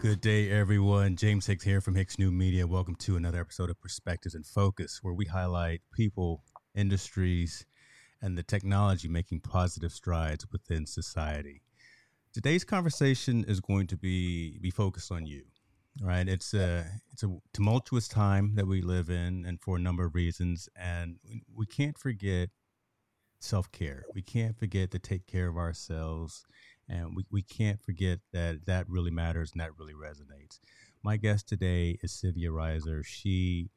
Good day, everyone. James Hicks here from Hicks New Media. Welcome to another episode of Perspectives and Focus, where we highlight people, industries, and the technology making positive strides within society. Today's conversation is going to be be focused on you. Right? It's a it's a tumultuous time that we live in, and for a number of reasons, and we can't forget self care. We can't forget to take care of ourselves and we, we can't forget that that really matters and that really resonates. My guest today is Cyvia Reiser. She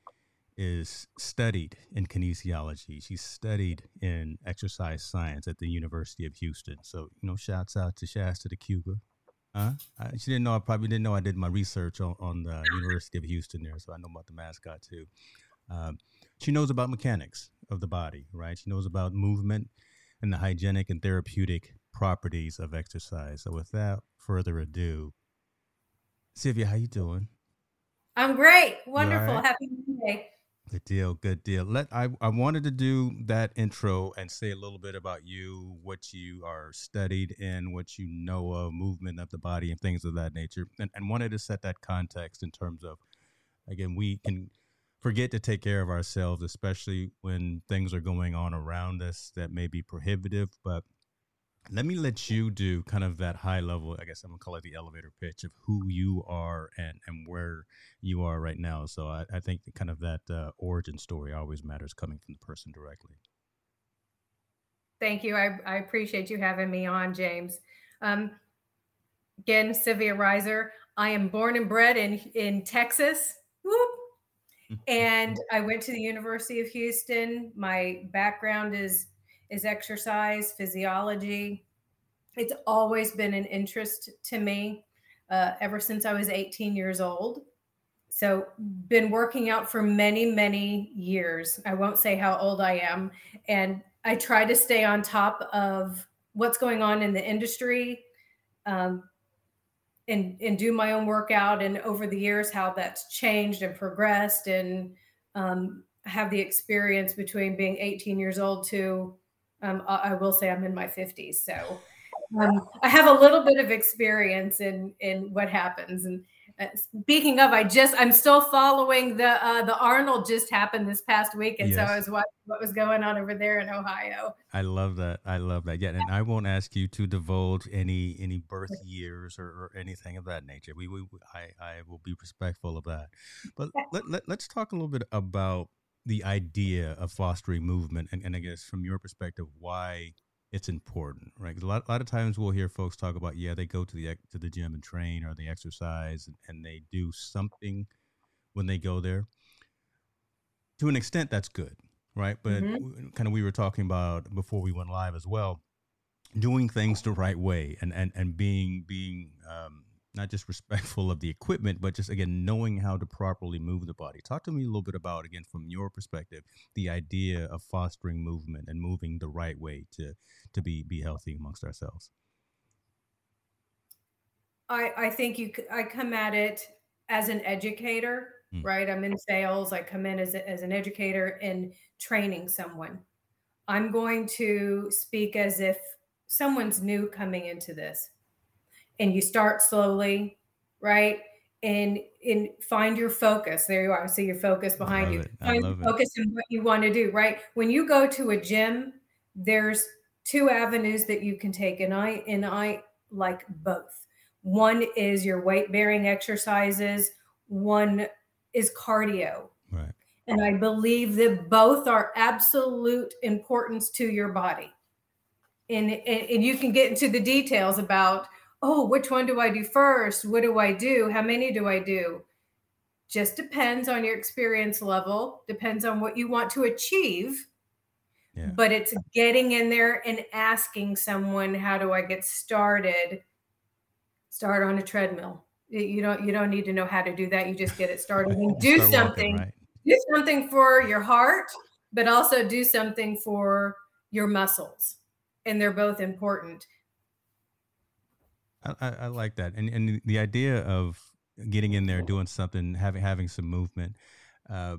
is studied in kinesiology. She's studied in exercise science at the University of Houston. So, you know, shouts out to Shasta the Cougar. Huh? I, she didn't know. I probably didn't know I did my research on, on the University of Houston there, so I know about the mascot too. Um, she knows about mechanics of the body, right? She knows about movement and the hygienic and therapeutic properties of exercise. So without further ado, Cyvia, how you doing? I'm great. Wonderful. Right? Happy Monday. Good deal. Good deal. Let I, I wanted to do that intro and say a little bit about you, what you are studied in, what you know of movement of the body and things of that nature. And, and wanted to set that context in terms of again, we can forget to take care of ourselves, especially when things are going on around us that may be prohibitive, but let me let you do kind of that high level i guess i'm gonna call it the elevator pitch of who you are and and where you are right now. So i, I think kind of that uh, origin story always matters coming from the person directly. Thank you. I, I appreciate you having me on james. Um, again cyvia reiser i am born and bred in in texas. Whoop. and i went to the university of houston. My background is is exercise, physiology. It's always been an interest to me uh, ever since I was 18 years old. So, been working out for many, many years. I won't say how old I am. And I try to stay on top of what's going on in the industry um, and, and do my own workout. And over the years, how that's changed and progressed. And um, have the experience between being 18 years old to um, I will say I'm in my 50s, so um, I have a little bit of experience in in what happens. And uh, speaking of, I just I'm still following the uh, the Arnold just happened this past week, and yes. so I was watching what was going on over there in Ohio. I love that. I love that. Yeah, and I won't ask you to divulge any any birth years or, or anything of that nature. We, we I I will be respectful of that. But let, let let's talk a little bit about the idea of fostering movement and, and I guess from your perspective why it's important, right? Because a lot, a lot of times we'll hear folks talk about, yeah, they go to the to the gym and train or they exercise and, and they do something when they go there. To an extent, that's good, right? But mm-hmm. kind of we were talking about before we went live as well, doing things the right way and and and being being um, not just respectful of the equipment, but just again knowing how to properly move the body. Talk to me a little bit about again from your perspective the idea of fostering movement and moving the right way to to be be healthy amongst ourselves. I I think you I come at it as an educator, mm. right? I'm in sales. I come in as a, as an educator and training someone. I'm going to speak as if someone's new coming into this and you start slowly, right? And and find your focus. There you are. See your focus behind you. Find focus on what you want to do, right? When you go to a gym, there's two avenues that you can take. And I and I like both. One is your weight bearing exercises, one is cardio. Right. And I believe that both are absolute importance to your body. And, and, and you can get into the details about oh, which one do I do first? What do I do? How many do I do? Just depends on your experience level, depends on what you want to achieve. Yeah. But it's getting in there and asking someone, how do I get started? Start on a treadmill. You don't you don't need to know how to do that. You just get it started and do something. Walking, right? Do something for your heart, but also do something for your muscles. And they're both important I, I, like that, and and the idea of getting in there, doing something, having having some movement. Uh,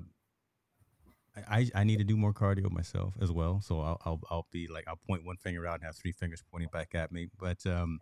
I I need to do more cardio myself as well, so I'll I'll, I'll be like I'll point one finger out and have three fingers pointing back at me. But um,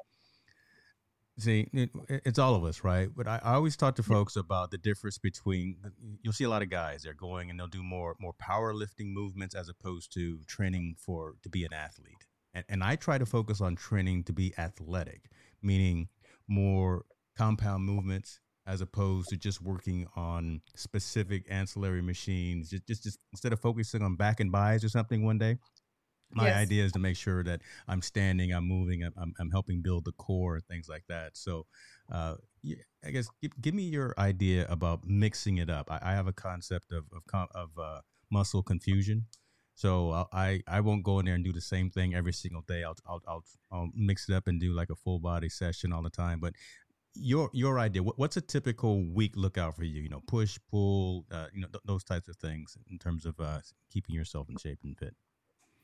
See, it, it's all of us, right? But I, I, always talk to folks about the difference between. You'll see a lot of guys they're going and they'll do more more powerlifting movements as opposed to training for to be an athlete. And, and I try to focus on training to be athletic, meaning more compound movements as opposed to just working on specific ancillary machines. Just, just, just instead of focusing on back and buys or something one day, my yes. idea is to make sure that I'm standing, I'm moving, I'm, I'm helping build the core, things like that. So, uh, yeah, I guess give, give, me your idea about mixing it up. I, I have a concept of of, of uh, muscle confusion. So I I won't go in there and do the same thing every single day. I'll, I'll I'll I'll mix it up and do like a full body session all the time. But your your idea, what's a typical week lookout for you? You know, push, pull, uh, you know, th- those types of things in terms of uh, keeping yourself in shape and fit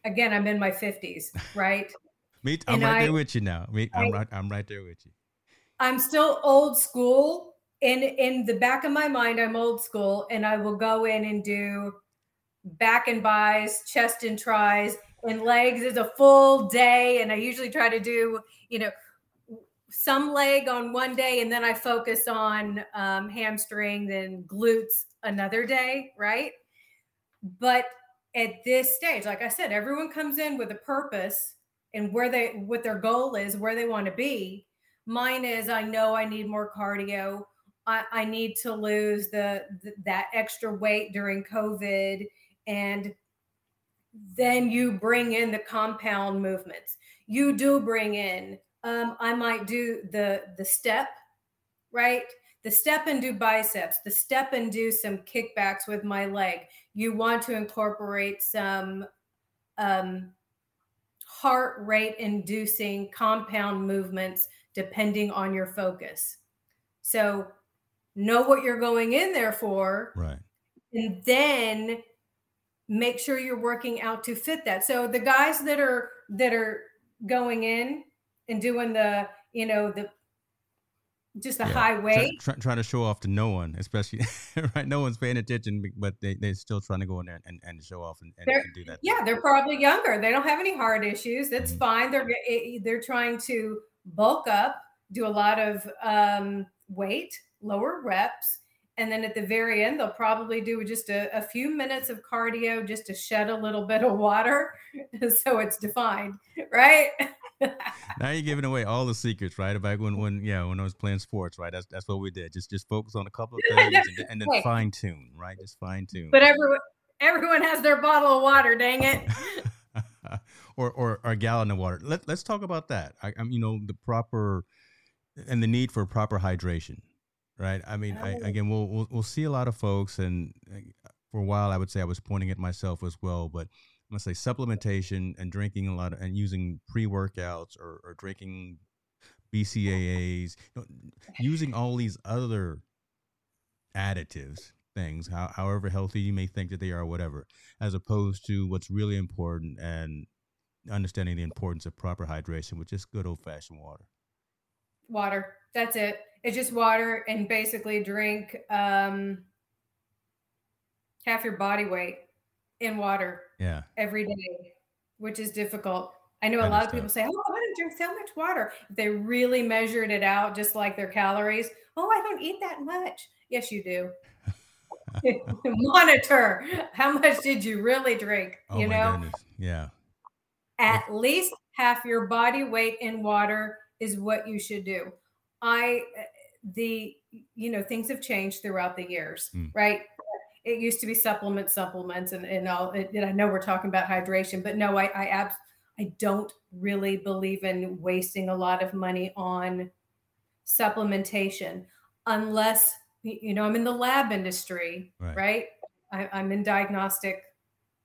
again, I'm in my 50s, right? Me, I'm and right I, there with you now. Me, I'm right, I'm right there with you. I'm still old school. In in the back of my mind, I'm old school, and I will go in and do back and buys, chest and tries, and legs is a full day. And I usually try to do, you know, some leg on one day, and then I focus on um, hamstring, then glutes another day, right? But at this stage like i said everyone comes in with a purpose and where they what their goal is where they want to be mine is i know i need more cardio i, I need to lose the, the that extra weight during covid and then you bring in the compound movements you do bring in um, i might do the the step right the step and do biceps, the step and do some kickbacks with my leg. You want to incorporate some um, heart rate inducing compound movements depending on your focus. So know what you're going in there for. Right. And then make sure you're working out to fit that. So the guys that are that are going in and doing the, you know, the just the yeah. high weight. Try, try, trying to show off to no one, especially right. No one's paying attention, but they they're still trying to go in there and, and show off and, and, and, do that. Yeah, they're probably younger. They don't have any heart issues. That's mm-hmm. fine. They're they're trying to bulk up, do a lot of um, weight, lower reps, and then at the very end, they'll probably do just a, a few minutes of cardio just to shed a little bit of water, so it's defined, right? now you're giving away all the secrets, right? Back when, when yeah, when I was playing sports, right? That's that's what we did. Just just focus on a couple of things and, and then fine tune, right? Just fine tune. But everyone everyone has their bottle of water. Dang it. or, or or a gallon of water. Let Let's talk about that. I, am you know the proper and the need for proper hydration, right? I mean, I, again, we'll, we'll we'll see a lot of folks, and uh, for a while, I would say I was pointing at myself as well, but I'm gonna say supplementation and drinking a lot of, and using pre workouts or, or drinking BCAAs, you know, using all these other additives things, how, however healthy you may think that they are, whatever, as opposed to what's really important and understanding the importance of proper hydration, which is good old fashioned water. Water. That's it. It's just water and basically drink um, half your body weight in water yeah. every day which is difficult. I know a lot of people say oh i don't drink so much water. If they really measured it out just like their calories. Oh i don't eat that much. Yes you do. Monitor. How much did you really drink oh you know? goodness. yeah. At least half your body weight in water is what you should do i the you know things have changed throughout the years mm. right it used to be supplements, supplements, and and all. And I know we're talking about hydration, but no, I I abs- I don't really believe in wasting a lot of money on supplementation unless you know I'm in the lab industry, right? right? I, I'm in diagnostic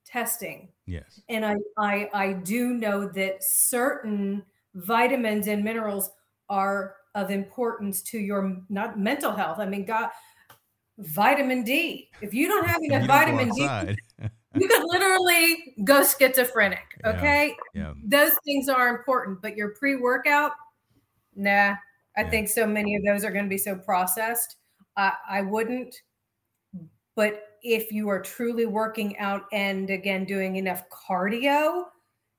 testing. Yes. And I, I I do know that certain vitamins and minerals are of importance to your not mental health. I mean, God, vitamin D. If you don't have enough vitamin D, you could literally go schizophrenic. Okay. Yeah, yeah. Those things are important, but your pre workout, nah. I yeah. think so many of those are going to be so processed. Uh, I wouldn't. But if you are truly working out and again doing enough cardio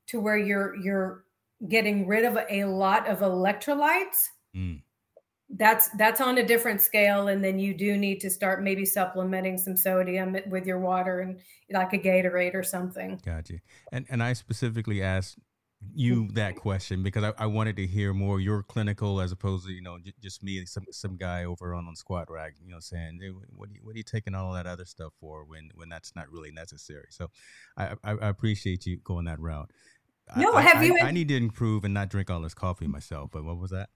to where you're you're getting rid of a lot of electrolytes, mm. that's that's on a different scale and then you do need to start maybe supplementing some sodium with your water and like a gatorade or something gotcha and and i specifically asked you that question because I, I wanted to hear more your clinical as opposed to you know j- just me some some guy over on on squat rack you know saying hey, what are you, what are you taking all that other stuff for when when that's not really necessary so I I, I appreciate you going that route. No, I, have you? I, I need to improve and not drink all this coffee myself. But what was that?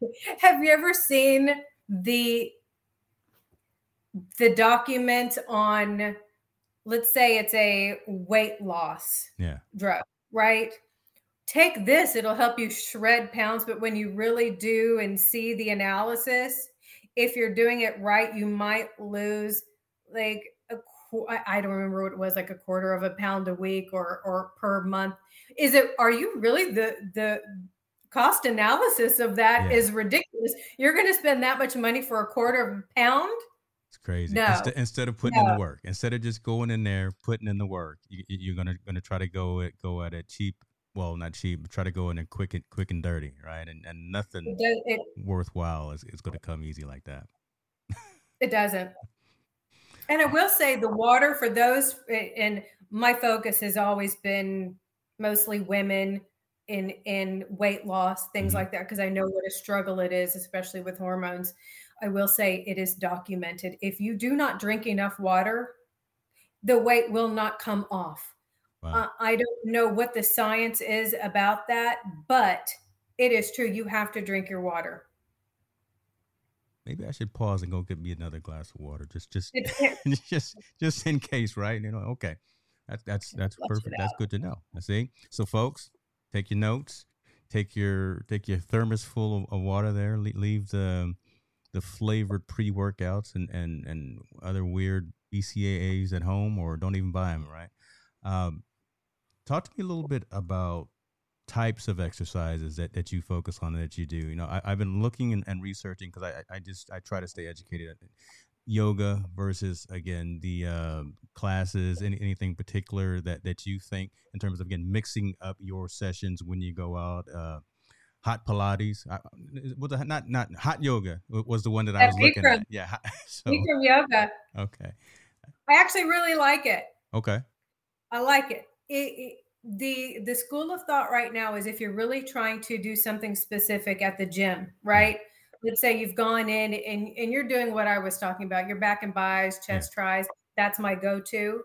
Have you ever seen the the document on let's say it's a weight loss yeah. drug, right? Take this, it'll help you shred pounds, but when you really do and see the analysis, if you're doing it right, you might lose like a I don't remember what it was, like a quarter of a pound a week or or per month. Is it are you really the the cost analysis of that yeah. is ridiculous. You're going to spend that much money for a quarter of a pound? It's crazy. No. Instead, instead of putting no. in the work, instead of just going in there, putting in the work, you, are gonna gonna try to go at go at it cheap. Well, not cheap, but try to go in and quick and quick and dirty, right? And and nothing it does, it, worthwhile is, is going to come easy like that. it doesn't. And I will say the water for those, and my focus has always been mostly women in in weight loss things mm-hmm. like that because i know what a struggle it is especially with hormones. I will say it is documented. If you do not drink enough water the weight will not come off. Wow. uh, i don't know what the science is about that but it is true you have to drink your water. Maybe i should pause and go get me another glass of water just just just just in case right? You know okay. That's that's that's perfect. That's good to know. I see? So folks take your notes, take your take your thermos full of, of water there, leave the the flavored pre workouts and, and and other weird BCAAs at home, or don't even buy them. Right? Um, talk to me a little bit about types of exercises that, that you focus on that you do you know I, have been looking and, and researching because I, I just i try to stay educated yoga versus again the uh, classes any, anything particular that that you think in terms of again mixing up your sessions when you go out uh, hot pilates? I, was it not not hot yoga was the one that i was looking at. Yeah so, Bikram yoga. Okay. I actually really like it. Okay. I like it. It, it the the school of thought right now is if you're really trying to do something specific at the gym right let's say you've gone in and, and you're doing what I was talking about, your back and bis, chest yeah. tries, that's my go-to.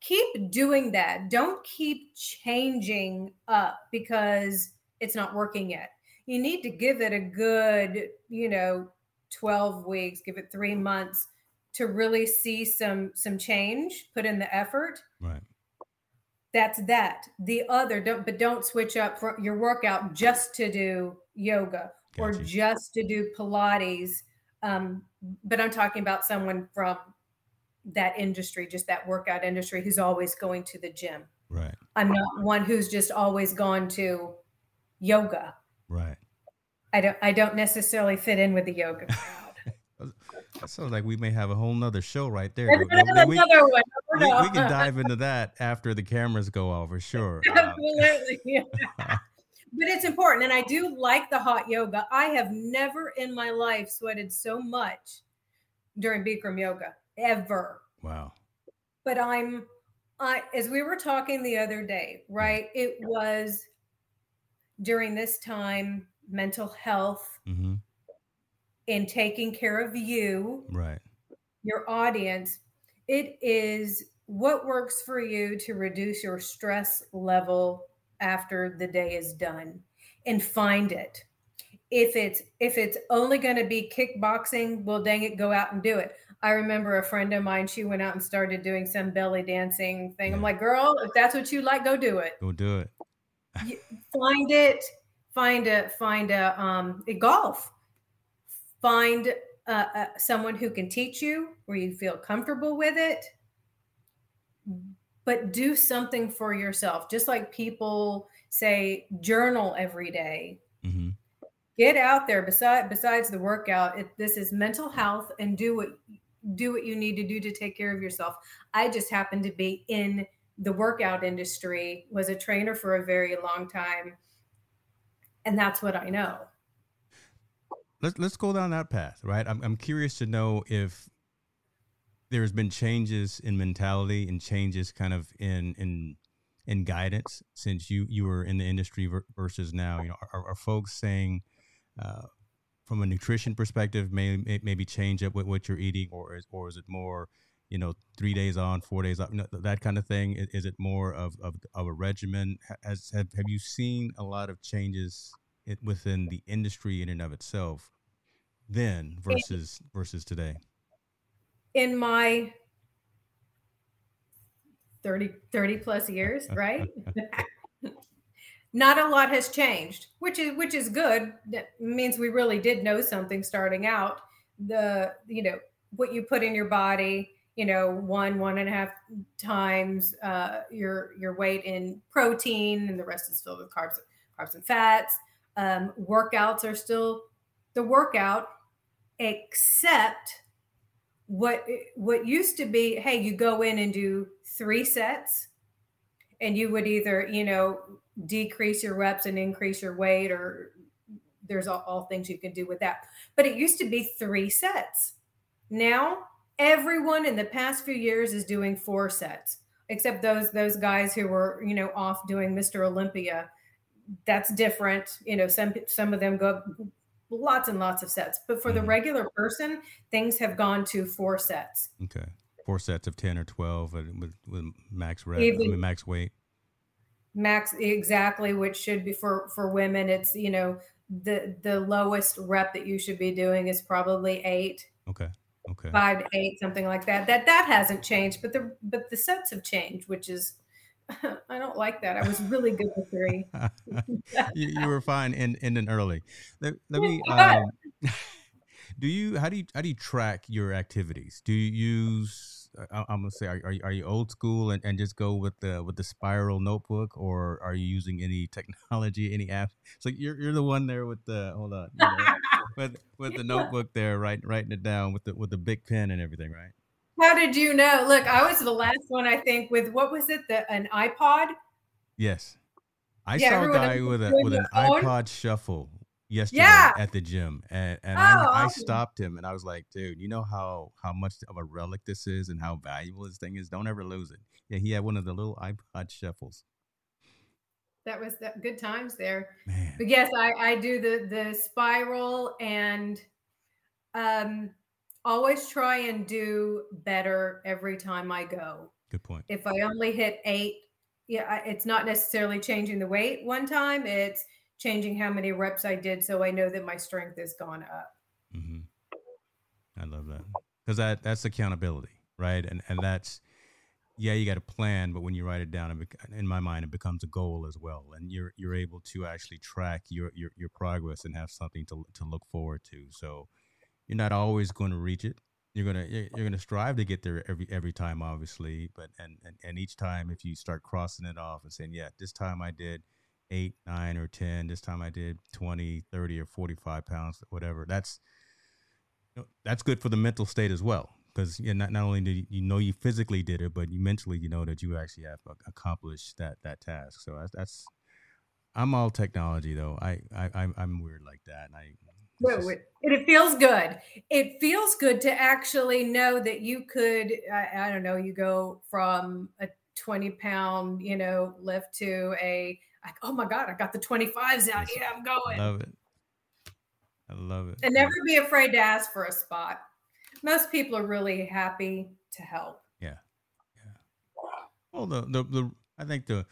Keep doing that. Don't keep changing up because it's not working yet. You need to give it a good, you know, 12 weeks, give it 3 months to really see some some change, put in the effort. Right. That's that. The other don't but don't switch up your workout just to do yoga or just to do Pilates. Um, but I'm talking about someone from that industry, just that workout industry, who's always going to the gym. Right. I'm not one who's just always gone to yoga. Right. I don't. I don't necessarily fit in with the yoga crowd. that sounds like we may have a whole nother show right there. We, another we, one. We, we, can dive into that after the cameras go off for sure. Absolutely. Yeah but it's important. And I do like the hot yoga. I have never in my life sweated so much during Bikram yoga ever. Wow. But I'm, I, as we were talking the other day, right? It was during this time, mental health mm-hmm. in taking care of you, right? Your audience. It is what works for you to reduce your stress level after the day is done and find it. If it's if it's only going to be kickboxing well dang it go out and do it. I remember a friend of mine she went out and started doing some belly dancing thing. Yeah. i'm like girl if that's what you like go do it. Go do it. Find it find a find a um a golf. Find uh, uh, someone who can teach you where you feel comfortable with it but do something for yourself. Just like people say, journal every day. Mm-hmm. Get out there. Besides, besides the workout, it, this is mental health, and do what do what you need to do to take care of yourself. I just happen to be in the workout industry. Was a trainer for a very long time, and that's what I know. let's let's go down that path, right? I'm I'm curious to know if there's been changes in mentality and changes kind of in in in guidance since you you were in the industry versus now. You know, are, are folks saying uh, from a nutrition perspective, may maybe change up what, what you're eating, or is or is it more you know, three days on, four days off, you know, that kind of thing? Is, is it more of, of, of, a regimen? Has have, have you seen a lot of changes within the industry in and of itself then versus versus today? In my 30, 30 plus years, right? Not a lot has changed, which is which is good. That means we really did know something starting out. The you know what you put in your body, you know one one and a half times uh, your your weight in protein and the rest is filled with carbs carbs and fats um, workouts are still the workout except what what used to be hey you go in and do three sets and you would either you know decrease your reps and increase your weight or there's all, all things you can do with that. But it used to be three sets. Now everyone in the past few years is doing four sets except those those guys who were you know off doing mr olympia. That's different. You know some some of them go lots and lots of sets but for mm-hmm. the regular person things have gone to four sets. Okay. Four sets of 10 or 12 with, with max rep Even, I mean, max weight? Max exactly which should be for for women it's you know the the lowest rep that you should be doing is probably eight. Okay okay. Five to eight something like that. That that hasn't changed but the but the sets have changed which is i don't like that. I was really good with three. You, you, were fine in in and early. Let, let me um, do you how do you how do you track your activities? Do you use I, am gonna say, are, are, are you old school and, and just go with the with the spiral notebook, or are you using any technology, any app? So you're you're the one there with the hold on, you know, with with the notebook there, writing writing it down with the with the big pen and everything, right? How did you know? Look, I was the last one, I think, with what was it? The an iPod. Yes, I yeah, saw a guy with a with an phone. iPod Shuffle yesterday yeah. at the gym, and, and oh, I, I, stopped him and I was like, dude, you know how how much of a relic this is and how valuable this thing is. Don't ever lose it. Yeah, he had one of the little iPod shuffles. That was that good times there. Man. But yes, I I do the the spiral and um always try and do better every time I go. Good point. If I only hit eight, yeah, it's not necessarily changing the weight one time. It's changing how many reps I did so I know that my strength has gone up. Mm-hmm. I love that because that that's accountability, right? And and that's yeah, you got a plan, but when you write it down, in my mind, it becomes a goal as well, and you're you're able to actually track your your, your progress and have something to to look forward to. So you're not always going to reach it. You're gonna you're, gonna strive to get there every every time, obviously. But and, and and each time, if you start crossing it off and saying, yeah, this time I did eight, nine, or 10. This time I did 20, 30, or 45 pounds, whatever. That's, that's good for the mental state as well. Because not, not only do you, you, know you physically did it, but you mentally you know that you actually have accomplished that that task. So that's, that's I'm all technology though. I, I I'm weird like that, and I no, it, it, feels good. It feels good to actually know that you could, I, I, don't know, you go from a 20 pound, you know, lift to a like, oh my God, I got the 25s out. Yeah, I'm going. I love it. I love it. And never be afraid to ask for a spot. Most people are really happy to help. Yeah. Yeah. Well, the, the, the, I think the,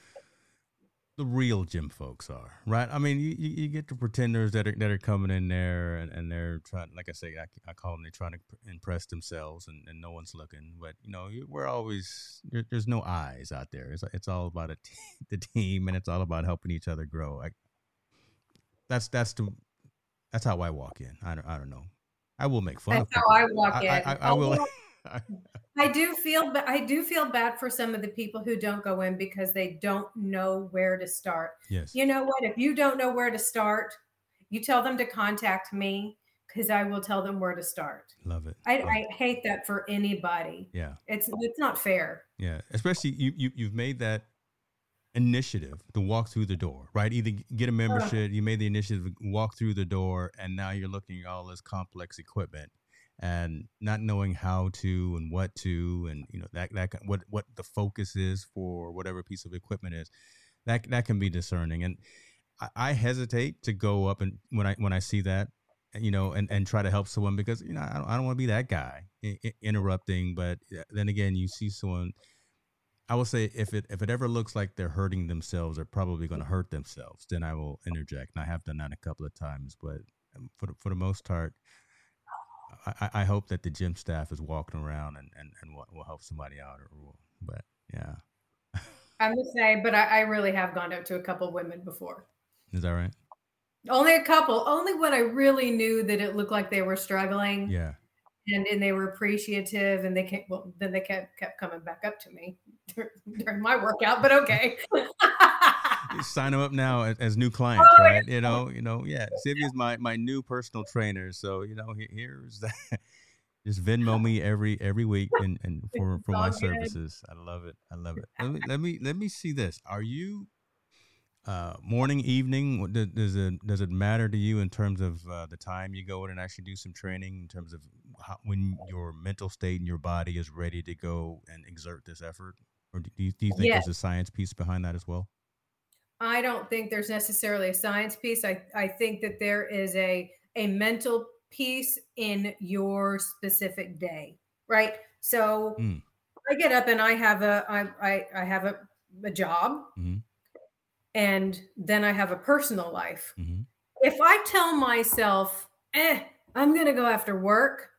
the real gym folks are right. I mean, you, you, get the pretenders that are that are coming in there and, and they're trying, like I say, I, I call them they're trying to impress themselves and, and no one's looking. But you know, we're always there's no eyes out there. It's it's all about a t- the team and it's all about helping each other grow. I, that's that's the that's how I walk in. I don't I don't know. I will make fun. That's how I walk in. I, I, I will. I do feel I do feel bad for some of the people who don't go in because they don't know where to start. Yes. You know what? If you don't know where to start, you tell them to contact me because I will tell them where to start. Love it. I, Love I hate that for anybody. Yeah. It's it's not fair. Yeah. Especially you you you've made that initiative to walk through the door, right? Either get a membership, you made the initiative to walk through the door, and now you're looking at all this complex equipment and not knowing how to and what to and you know that that what what the focus is for whatever piece of equipment is that that can be discerning. And I, I hesitate to go up and when I when I see that you know and and try to help someone because you know I don't, I don't want to be that guy I- interrupting but then again you see someone I will say if it if it ever looks like they're hurting themselves or probably going to hurt themselves then I will interject and I have done that a couple of times but um, for the, for the most part I, I hope that the gym staff is walking around and, and, and will, will help somebody out or will, but yeah. I'm the same, but I, I really have gone out to a couple women before. Is that right? Only a couple. Only when I really knew that it looked like they were struggling. Yeah. And and they were appreciative, and they came. Well, then they kept kept coming back up to me during my workout. But okay. Sign them up now as, as new clients, Oh, right? You know, you know, yeah. Cyvia's my my new personal trainer, so you know, here's that. Just Venmo me every every week and, and for for my services. I love it. I love it. Let me let me let me see this. Are you uh morning evening does, does it does it matter to you in terms of uh, the time you go in and actually do some training in terms of how, when your mental state and your body is ready to go and exert this effort or do you, do you think there's a science piece behind that as well I don't think there's necessarily a science piece. I, I think that there is a a mental piece in your specific day, right? So Mm. I get up and I have a I I, I have a, a job, Mhm. and then I have a personal life. Mhm. If I tell myself, "Eh, I'm gonna go after work,"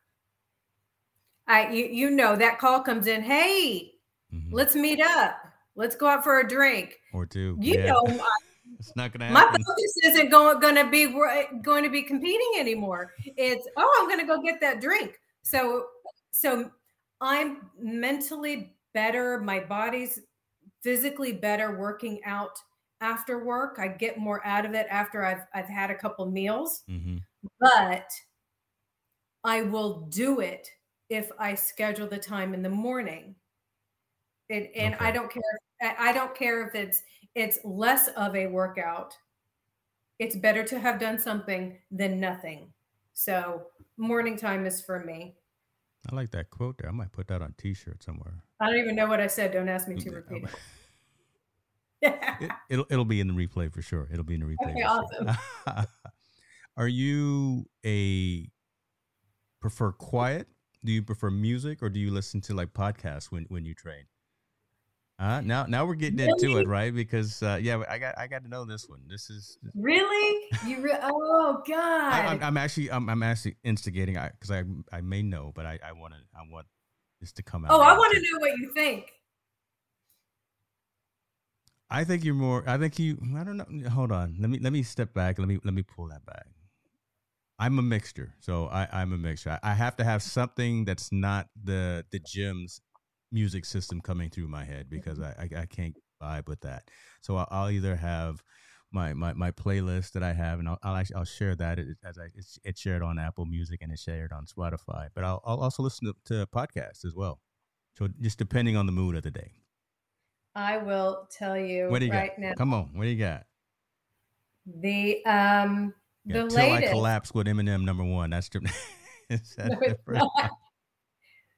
I you you know that call comes in. Hey, Mhm. let's meet up. Let's go out for a drink. or two You yeah. know, my, it's not gonna my focus isn't going going to be going to be competing anymore. It's oh, I'm going to go get that drink. So so I'm mentally better. My body's physically better working out after work. I get more out of it after I've I've had a couple meals, hmm but I will do it if I schedule the time in the morning. It, and I don't care. I don't care if it's it's less of a workout. It's better to have done something than nothing. So morning time is for me. I like that quote there. I might put that on T-shirt somewhere. I don't even know what I said. Don't ask me to repeat it. it it'll it'll be in the replay for sure. It'll be in the replay. Okay, for sure. Are you a prefer quiet? Do you prefer music or do you listen to like podcasts when when you train? Uh, now now we're getting into it, right? Because uh, yeah, I got I got to know this one. This is really? You re- oh God. I, I'm, I'm actually I'm, I'm actually instigating because I I may know, but I I want to I want this to come out. oh, I want to know what you think. I think you're more. I think you. I don't know. Hold on. Let me let me step back. Let me let me pull that back. I'm a mixture, so I, I'm a mixture. I, I have to have something that's not the the gym's music system coming through my head because I I, I can't vibe with that. So I'll, I'll either have my, my my playlist that I have, and I'll I'll, actually, I'll share that as I it's, it's shared on Apple Music and it's shared on Spotify. But I'll I'll also listen to, to podcasts as well. So just depending on the mood of the day. I will tell you What do you right got? now. Come on, what do you got? The um Yeah, the till I latest. collapse with Eminem number one. That's that No, different?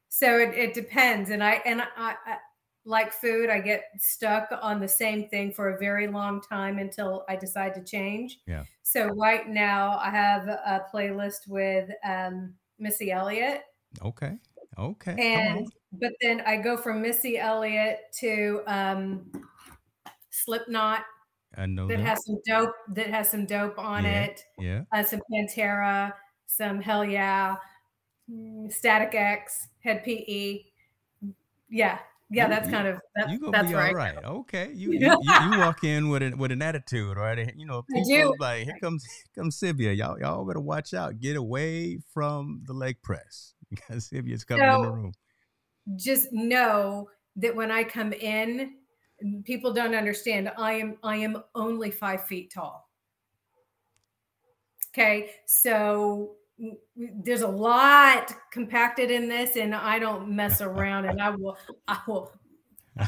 so it, it depends and i and I, I like food i get stuck on the same thing for a very long time until i decide to change Yeah. so right now i have a playlist with um missy elliott Okay, okay. and but then i go from missy elliott to um slipknot I know that that. has some dope that has some dope on Yeah. it yeah, uh, some Pantera, some Hell Yeah, Static X, Hed PE. Yeah, yeah, You- that's you- kind of that, you gonna that's be right. all right. Okay, you you, you, walk in with an with an attitude, right? You know, people like here comes here comes Cyvia. Y'all y'all better watch out. Get away from the leg press because Cyvia's coming in the room. Just know that when I come in, people don't understand. I am I am only five feet tall. Okay, so there's a lot compacted in this, and I don't mess around, and I will I will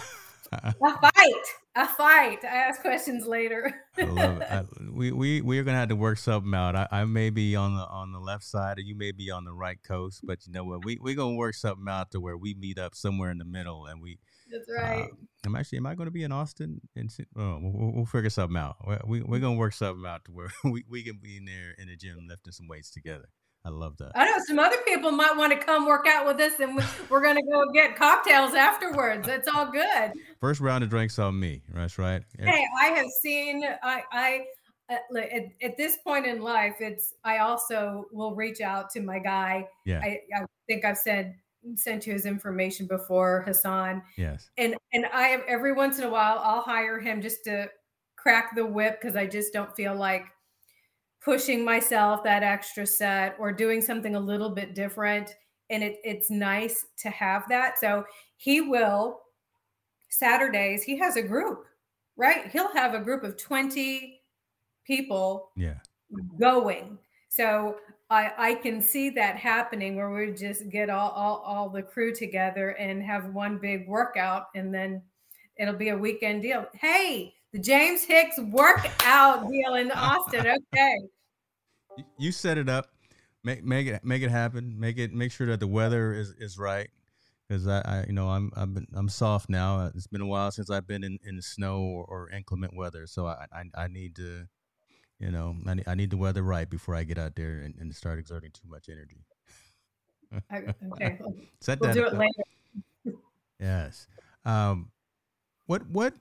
I fight. a fight. I ask questions later. I love it. I, we we we're gonna have to work something out. I, I may be on the on the left side, or you may be on the right coast. But you know what? We we're gonna work something out to where we meet up somewhere in the middle, and we. That's right. Uh, I'm actually. Am I going to be in Austin? And oh, we'll, we'll, figure something out. We we're gonna work something out to where we, we can be in there in the gym lifting some weights together. I love that. I know some other people might want to come work out with us, and we're going to go get cocktails afterwards. It's all good. First round of drinks on me. That's right. Hey, I have seen. I I uh, at, at, this point in life, it's. I also will reach out to my guy. Yeah. I, I think I've said sent you his information before, Hassan. Yes. And and I have every once in a while I'll hire him just to crack the whip because I just don't feel like pushing myself that extra set or doing something a little bit different. And it, it's nice to have that. So he will saturdays he has a group right? He'll have a group of 20 people yeah. going. So i i can see that happening where we just get all, all all the crew together and have one big workout and then it'll be a weekend deal hey the james hicks workout deal in austin okay you set it up. Make make it make it happen. Make it make sure that the weather is is right. Because I, I, you know, I'm I've been I'm soft now. It's been a while since I've been in, in the snow or, or inclement weather. So I, I I need to, you know, I need, I need the weather right before I get out there and, and start exerting too much energy. okay, Set we'll that do up. it later. yes. Um, what what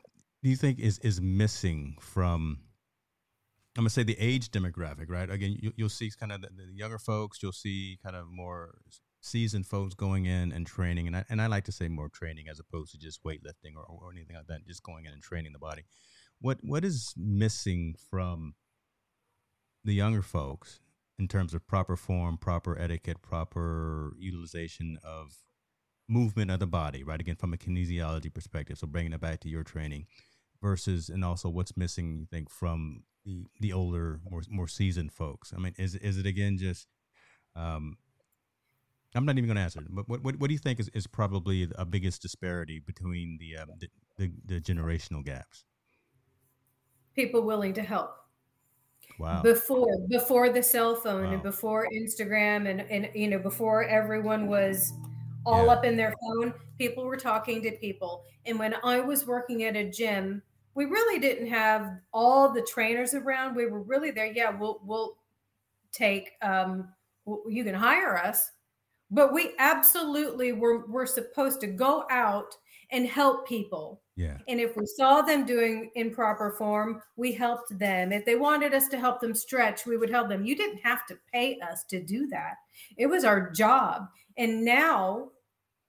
do you think is is missing from I'm gonna say the age demographic, right? Again, you, will see kind of the, the, younger folks. You'll see kind of more seasoned folks going in and training, and I, and I like to say more training as opposed to just weightlifting or, or anything like that. Just going in and training the body. What what is missing from the younger folks in terms of proper form, proper etiquette, proper utilization of movement of the body, right? Again, from a kinesiology perspective. So bringing it back to your training versus, and also what's missing, you think, from the the older, more more seasoned folks? I mean, is is it again just? Um, I'm not even going to answer it. But what, what what do you think is, is probably a biggest disparity between the, um, the, the the generational gaps? People willing to help. Wow. Before before the cell phone wow. and before Instagram and and you know before everyone was all yeah. up in their phone, people were talking to people. And when I was working at a gym, we really didn't have all the trainers around. We were really there. Yeah, we'll we'll take. Um, you can hire us, but we absolutely were were supposed to go out and help people. Yeah. And if we saw them doing improper form, we helped them. If they wanted us to help them stretch, we would help them. You didn't have to pay us to do that. It was our job. And now,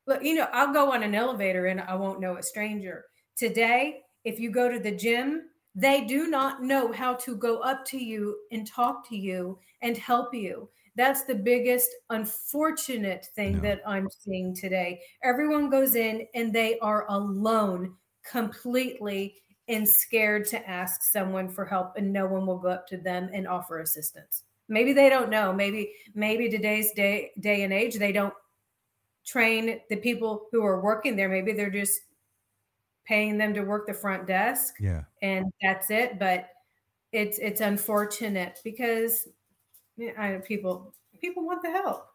look, you know, I'll go on an elevator and I won't know a stranger. Today, if you go to the gym, they do not know how to go up to you and talk to you and help you. That's the biggest unfortunate thing no. that I'm seeing today. Everyone goes in and they are alone completely and scared to ask someone for help and no one will go up to them and offer assistance. Maybe they don't know. Maybe maybe today's day day and age they don't train the people who are working there. Maybe they're just paying them to work the front desk. Yeah. And that's it. But it's it's unfortunate because you know, I, people people want the help.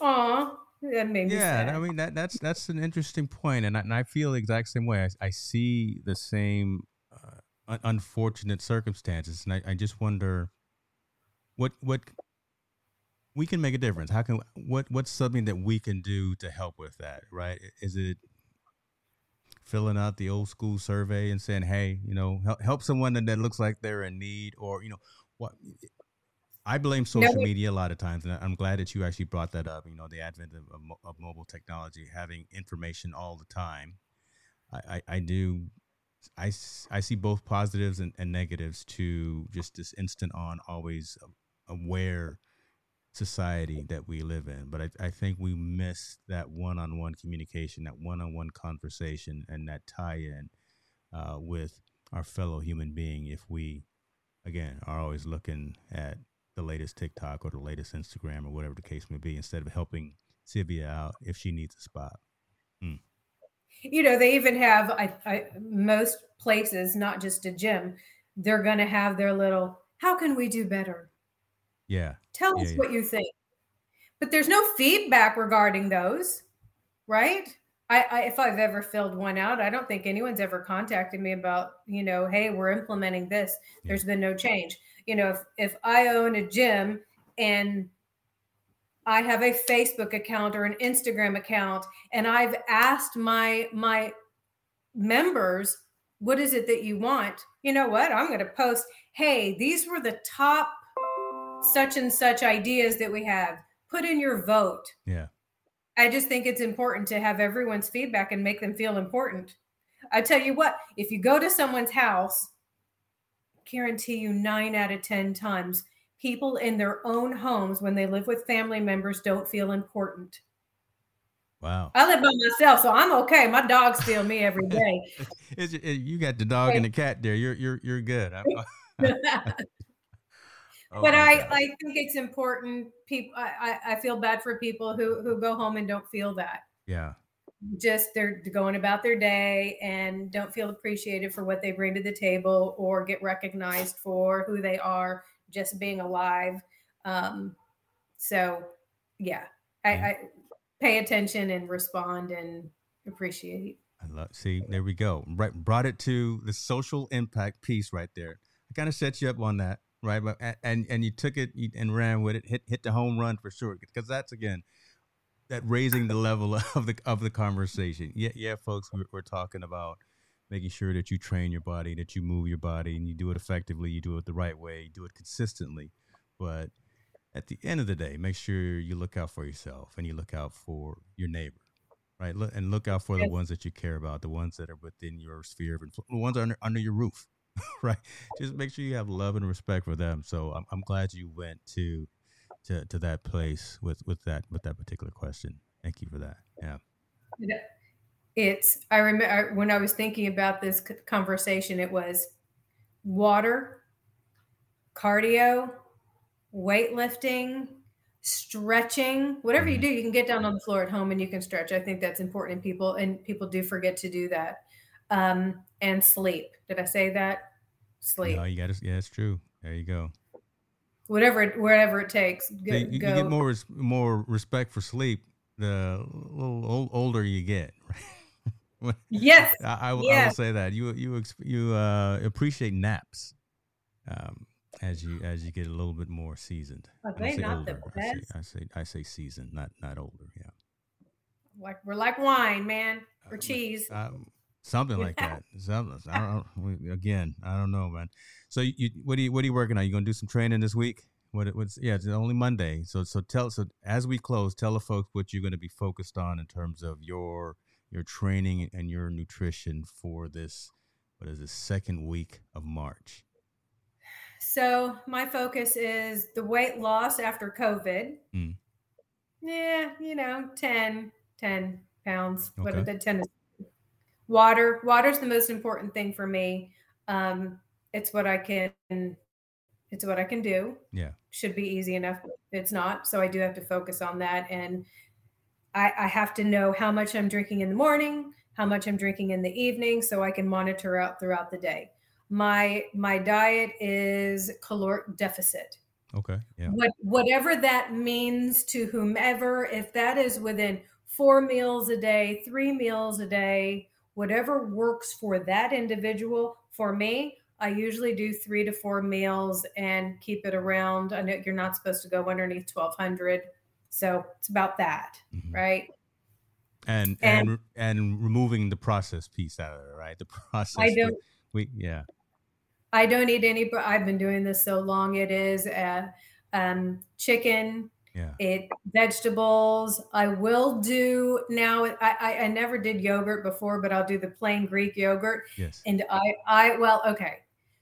Aw, that made me yeah, sad. I mean that that's that's an interesting point, and I, and I feel the exact same way. I, I see the same uh, unfortunate circumstances, and I, I just wonder what what we can make a difference. How can what what's something that we can do to help with that? Right? Is it filling out the old school survey and saying, "Hey, you know, help, help someone that, that looks like they're in need," or you know, what I blame social no, media a lot of times, and I'm glad that you actually brought that up. You know, the advent of, of, of mobile technology, having information all the time. I, I, I, do, I, I see both positives and, and negatives to just this instant on, always aware society that we live in. But I, I think we miss that one on one communication, that one on one conversation, and that tie in uh, with our fellow human being if we, again, are always looking at the latest TikTok or the latest Instagram or whatever the case may be instead of helping Cyvia out if she needs a spot. Hmm. you know, they even have I, I most places, not just a gym, they're going to have their little. How can we do better? Yeah. Tell yeah, us yeah. what you think. But there's no feedback regarding those, right? I, I, if I've ever filled one out, I don't think anyone's ever contacted me about, you know, hey, we're implementing this. There's been no change. You know, if if I own a gym and I have a Facebook account or an Instagram account, and I've asked my my members, what is it that you want? You know what? I'm going to post, hey, these were the top such and such ideas that we have. Put in your vote. Yeah. I just think it's important to have everyone's feedback and make them feel important. I tell you what, if you go to someone's house, guarantee you nine out of 10 times, people in their own homes, when they live with family members, don't feel important. Wow. I live by myself, so I'm okay. My dogs feel me every day. It, you got the dog and the cat there. You're you're you're good. I, oh but I, God. I think it's important. People, I, I I feel bad for people who who go home and don't feel that. yeah. Just they're going about their day and don't feel appreciated for what they bring to the table or get recognized for who they are, just being alive. Um, so, yeah, I. I pay attention and respond and appreciate. I love. See, there we go. Right, brought it to the social impact piece right there. I kind of set you up on that, right? But and and you took it and ran with it, hit hit the home run for sure. Because that's again that raising the level of the of the conversation. Yeah, yeah, folks, we're, we're talking about making sure that you train your body, that you move your body, and you do it effectively. You do it the right way. You do it consistently. But at the end of the day, make sure you look out for yourself and you look out for your neighbor right? Look and look out for the ones that you care about, the ones that are within your sphere of influence, the ones under under your roof, right? Just make sure you have love and respect for them. So I'm I'm glad you went to to to that place with with that with that particular question. Thank you for that. Yeah. It's, I remember when I was thinking about this conversation, it was water, cardio, weightlifting, stretching, whatever you Mhm. do, you can get down on the floor at home and you can stretch. I think that's important in people, and people do forget to do that. Um, and sleep. Did I say that? Sleep. No, you got to. Yeah, it's true. There you go. Whatever, it, wherever it takes. Go, you, you go. get more more respect for sleep the little ol- older you get. Right? Yes. I, I, will- I will say that you you you uh, appreciate naps um, as you as you get a little bit more seasoned. Are they not the older. I say, best? I say I say seasoned, not not older. Yeah, Like we're like wine, man, or Um, cheese. um, something like that. Something. I don't. Again, I don't know, man. So you, what are you what are you working on? You gonna do some training this week? What what's yeah? It's only Monday. So so tell so as we close, tell the folks what you're going to be focused on in terms of your your training and your nutrition for this. What is the second week of March? So my focus is the weight loss after COVID. Mm. Yeah, you know, 10, 10 pounds. What Okay. the 10 is water. Water's the most important thing for me. Um, it's what I can it's what I can do. Yeah. Should be easy enough. It's not. So I do have to focus on that. And I, I have to know how much I'm drinking in the morning, how much I'm drinking in the evening, so I can monitor out throughout the day. My my diet is caloric deficit. Okay. Yeah. What whatever that means to whomever, if that is within four meals a day, three meals a day, whatever works for that individual. For me, I usually do three to four meals and keep it around. I know you're not supposed to go underneath 1200. So it's about that, Mhm. right? And And- and and removing the process piece out of it, right? The process. I we- don't We, yeah. I don't eat any, I've been doing this so long. It is uh, um, chicken, Yeah. it vegetables. I will do now. I, I I never did yogurt before, but I'll do the plain Greek yogurt. Yes. And I I well okay.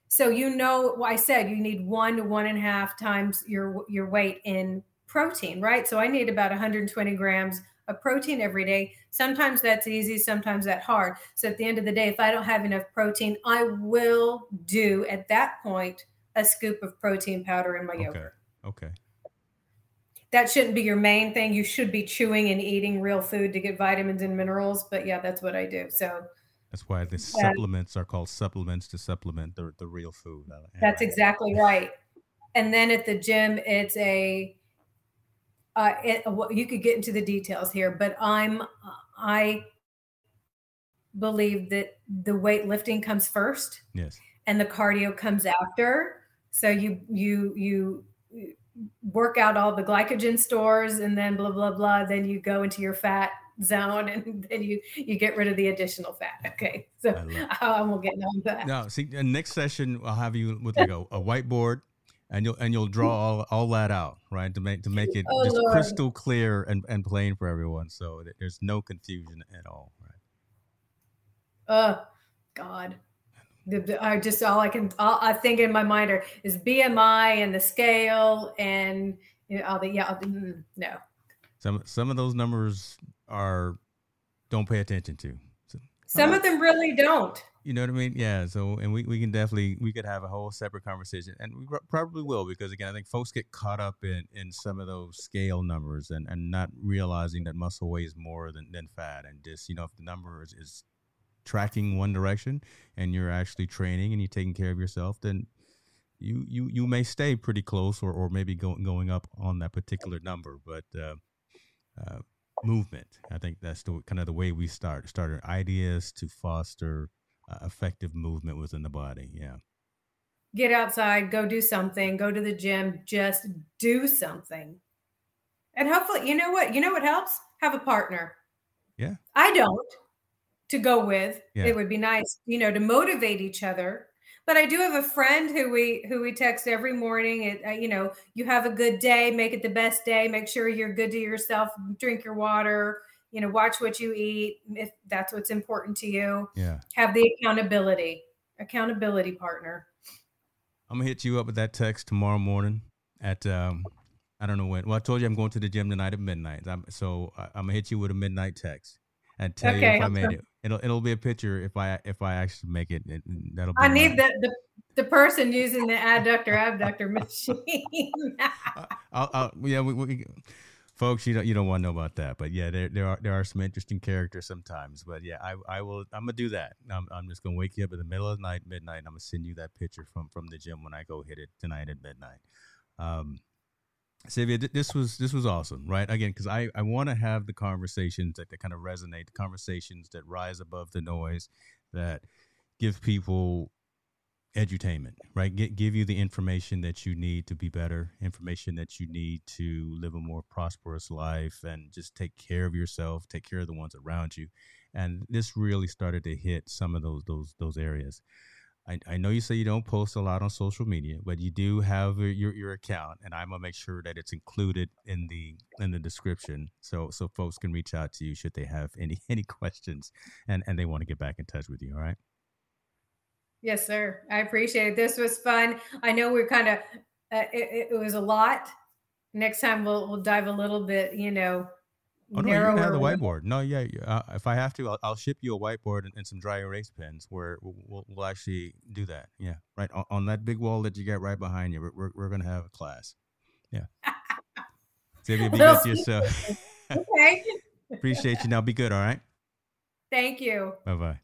So you know, well, I said you need one to one and a half times your your weight in protein, right? So I need about 120 grams of protein every day. Sometimes that's easy, sometimes that's hard. So at the end of the day, if I don't have enough protein, I will do at that point a scoop of protein powder in my Okay. yogurt. Okay. That shouldn't be your main thing. You should be chewing and eating real food to get vitamins and minerals. But yeah, that's what I do. So that's why the supplements are called supplements to supplement the, the real food. That's exactly right. And then at the gym, it's a, uh, it, you could get into the details here, but I'm, I believe that the weightlifting comes first. Yes. And the cardio comes after. So you, you, you, work out all the glycogen stores and then blah blah blah then you go into your fat zone and then you you get rid of the additional fat. Okay. So I, won't get into that. No see next session i'll have you with like a, a, whiteboard and you'll and you'll draw all, all that out right? To make to make it oh, just Lord. crystal clear and, and plain for everyone. So that there's no confusion at all right? Oh god I just all I can all I think in my mind are is BMI and the scale and you know, all the yeah mm, no. Some some of those numbers are don't pay attention to. So, some of them really don't. You know what I mean? Yeah. So, and we, we can definitely we could have a whole separate conversation, and we probably will because again, I think folks get caught up in in some of those scale numbers and and not realizing that muscle weighs more than than fat, and just you know if the number is, is tracking one direction and you're actually training and you're taking care of yourself, then you you you may stay pretty close or, or maybe going going up on that particular number. But uh, uh, movement, I think that's the kind of the way we start started ideas to foster uh, effective movement within the body. Yeah. Get outside, go do something, go to the gym, just do something. And hopefully, you know what? You know what helps? Have a partner. Yeah. I don't to go with. Yeah. It would be nice, you know, to motivate each other. But I do have a friend who we who we text every morning. It, uh, you know, you have a good day, make it the best day. Make sure you're good to yourself. Drink your water. You know, watch what you eat if that's what's important to you. Yeah. Have the accountability, accountability partner. I'm gonna hit you up with that text tomorrow morning at um, I don't know when. Well, I told you I'm going to the gym tonight at midnight. I'm, so I, am gonna hit you with a midnight text and tell okay, you if I made it. It'll it'll be a picture if I if I actually make it. that'll. Be I need the, the the person using the adductor abductor machine. I'll, I'll, yeah, we, we, folks, you don't you don't want to know about that, but yeah, there there are there are some interesting characters sometimes. But yeah, I I will I'm gonna do that. I'm I'm just gonna wake you up in the middle of the night, midnight. And I'm gonna send you that picture from from the gym when I go hit it tonight at midnight. Um, Cyvia, this was this was awesome, right? Again, because I, I want to have the conversations that, that kind of resonate, the conversations that rise above the noise, that give people edutainment, right? Get, give you the information that you need to be better, information that you need to live a more prosperous life, and just take care of yourself, take care of the ones around you. And this really started to hit some of those those those areas. I, I know you say you don't post a lot on social media, but you do have your, your account, and I'm gonna make sure that it's included in the in the description, so so folks can reach out to you should they have any any questions and and they want to get back in touch with you. All right. Yes, sir. I appreciate it. This was fun. I know we're kind of uh, it, it was a lot. Next time we'll we'll dive a little bit, you know, Oh no, you can have the whiteboard. No, yeah, uh, if I have to, I'll, I'll, ship you a whiteboard and, and, some dry erase pens where we'll, we'll actually do that. Yeah, right on, on, that big wall that you got right behind you. We're we're, gonna have a class. Yeah. Cyvia, be good to yourself. okay. Appreciate you. Now, be good. All right. Thank you. Bye bye.